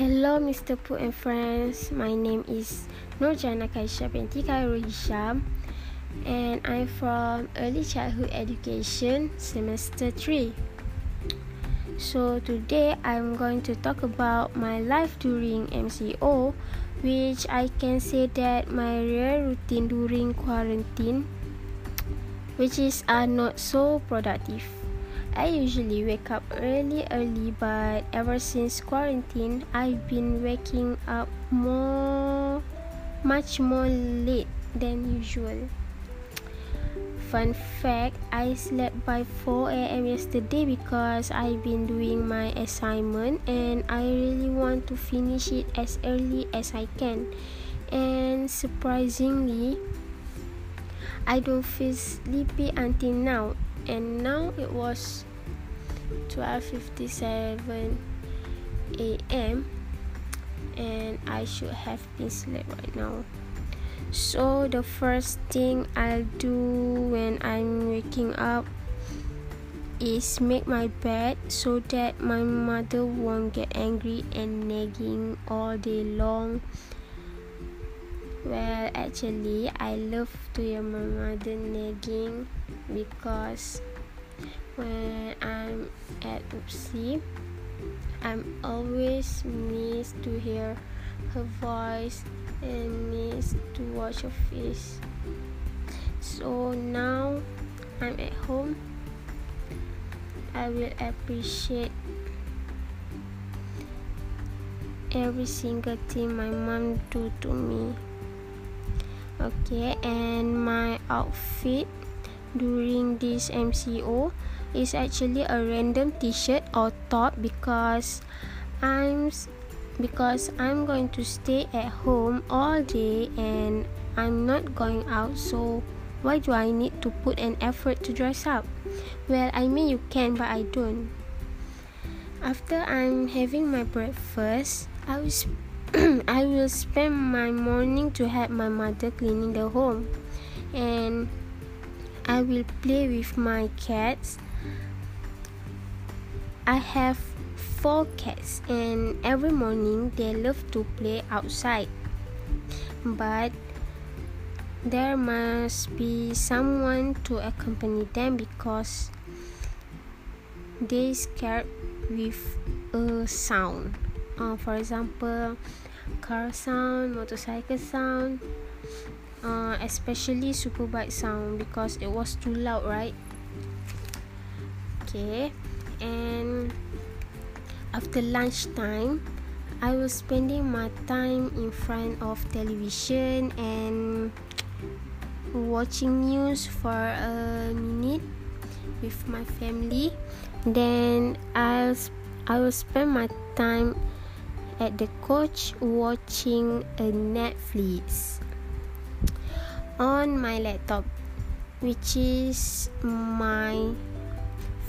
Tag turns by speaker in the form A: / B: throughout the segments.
A: Hello, Mr. Pooh and friends. My name is Nurjana Kaisha binti Khairul Hisham, and I'm from Early Childhood Education, Semester 3. So, today I'm going to talk about my life during MCO, which I can say that my real routine during quarantine, which is are not so productive. I usually wake up early early but ever since quarantine I've been waking up more much more late than usual. Fun fact, I slept by 4 a.m. yesterday because I've been doing my assignment and I really want to finish it as early as I can. And surprisingly, I don't feel sleepy until now and now it was 12:57 a.m. and I should have been asleep right now. So the first thing I'll do when I'm waking up is make my bed so that my mother won't get angry and nagging all day long. Well, actually, I love to hear my mother nagging because when I'm at UPSI, I'm always miss to hear her voice and miss to watch her face. So now I'm at home. I will appreciate every single thing my mom do to me. Okay, and my outfit during this MCO is actually a random t-shirt or top because I'm because I'm going to stay at home all day and I'm not going out so why do I need to put an effort to dress up? Well, I mean you can but I don't. After I'm having my breakfast, I will sp- I will spend my morning to help my mother cleaning the home and I will play with my cats. I have four cats, and every morning they love to play outside. But there must be someone to accompany them because they scared with a sound. Uh, for example, car sound, motorcycle sound, uh, especially super bike sound because it was too loud right? Okay and after lunchtime I was spending my time in front of television and watching news for a minute with my family. Then I'll I will spend my time at the couch watching a Netflix on my laptop, which is my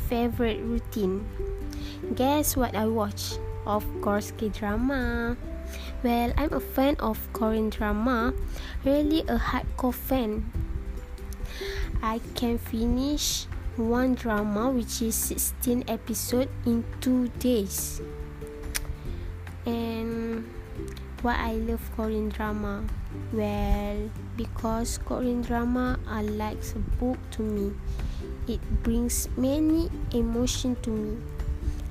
A: favorite routine. Guess what I watch? Of course, K drama. Well, I'm a fan of Korean drama, really a hardcore fan. I can finish one drama which is 16 episode in 2 days. And why I love Korean drama? Well, because Korean drama are like a book to me. It brings many emotion to me.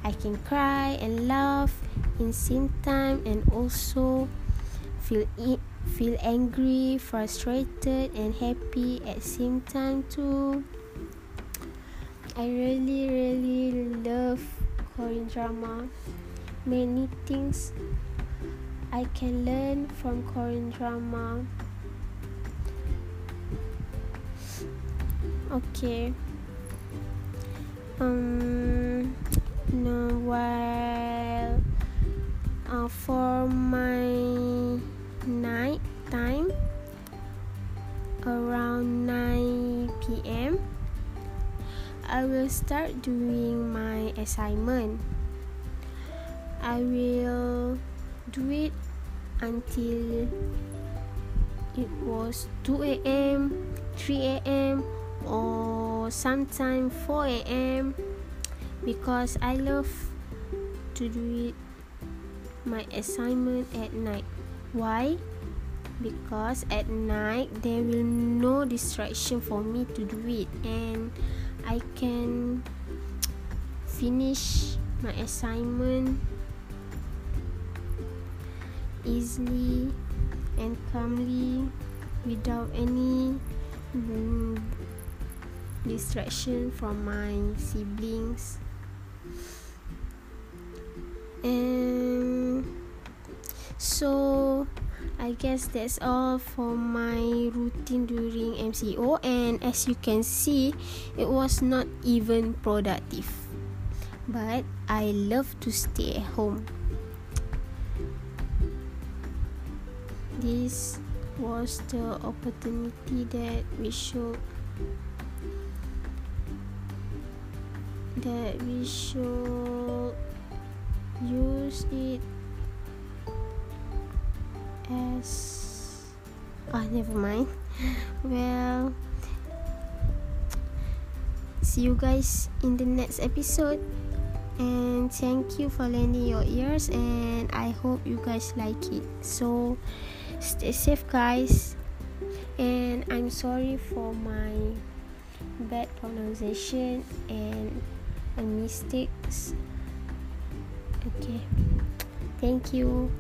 A: I can cry and laugh in same time and also feel feel angry, frustrated and happy at same time too. I really really love Korean drama. Many things I can learn from Korean drama. Okay. Um. No. While uh, for my night time around 9 p.m. I will start doing my assignment. I will do it until it was 2 a.m., 3 a.m., or sometime 4 a.m. because I love to do it my assignment at night why because at night there will no distraction for me to do it and i can finish my assignment easily and calmly without any mm, distraction from my siblings. And so I guess that's all for my routine during MCO and as you can see it was not even productive. But I love to stay at home this was the opportunity that we should that we should use it as ah never mind. Well see you guys in the next episode. And thank you for lending your ears and i hope you guys like it. So stay safe guys. And i'm sorry for my bad pronunciation and mistakes. Okay. Thank you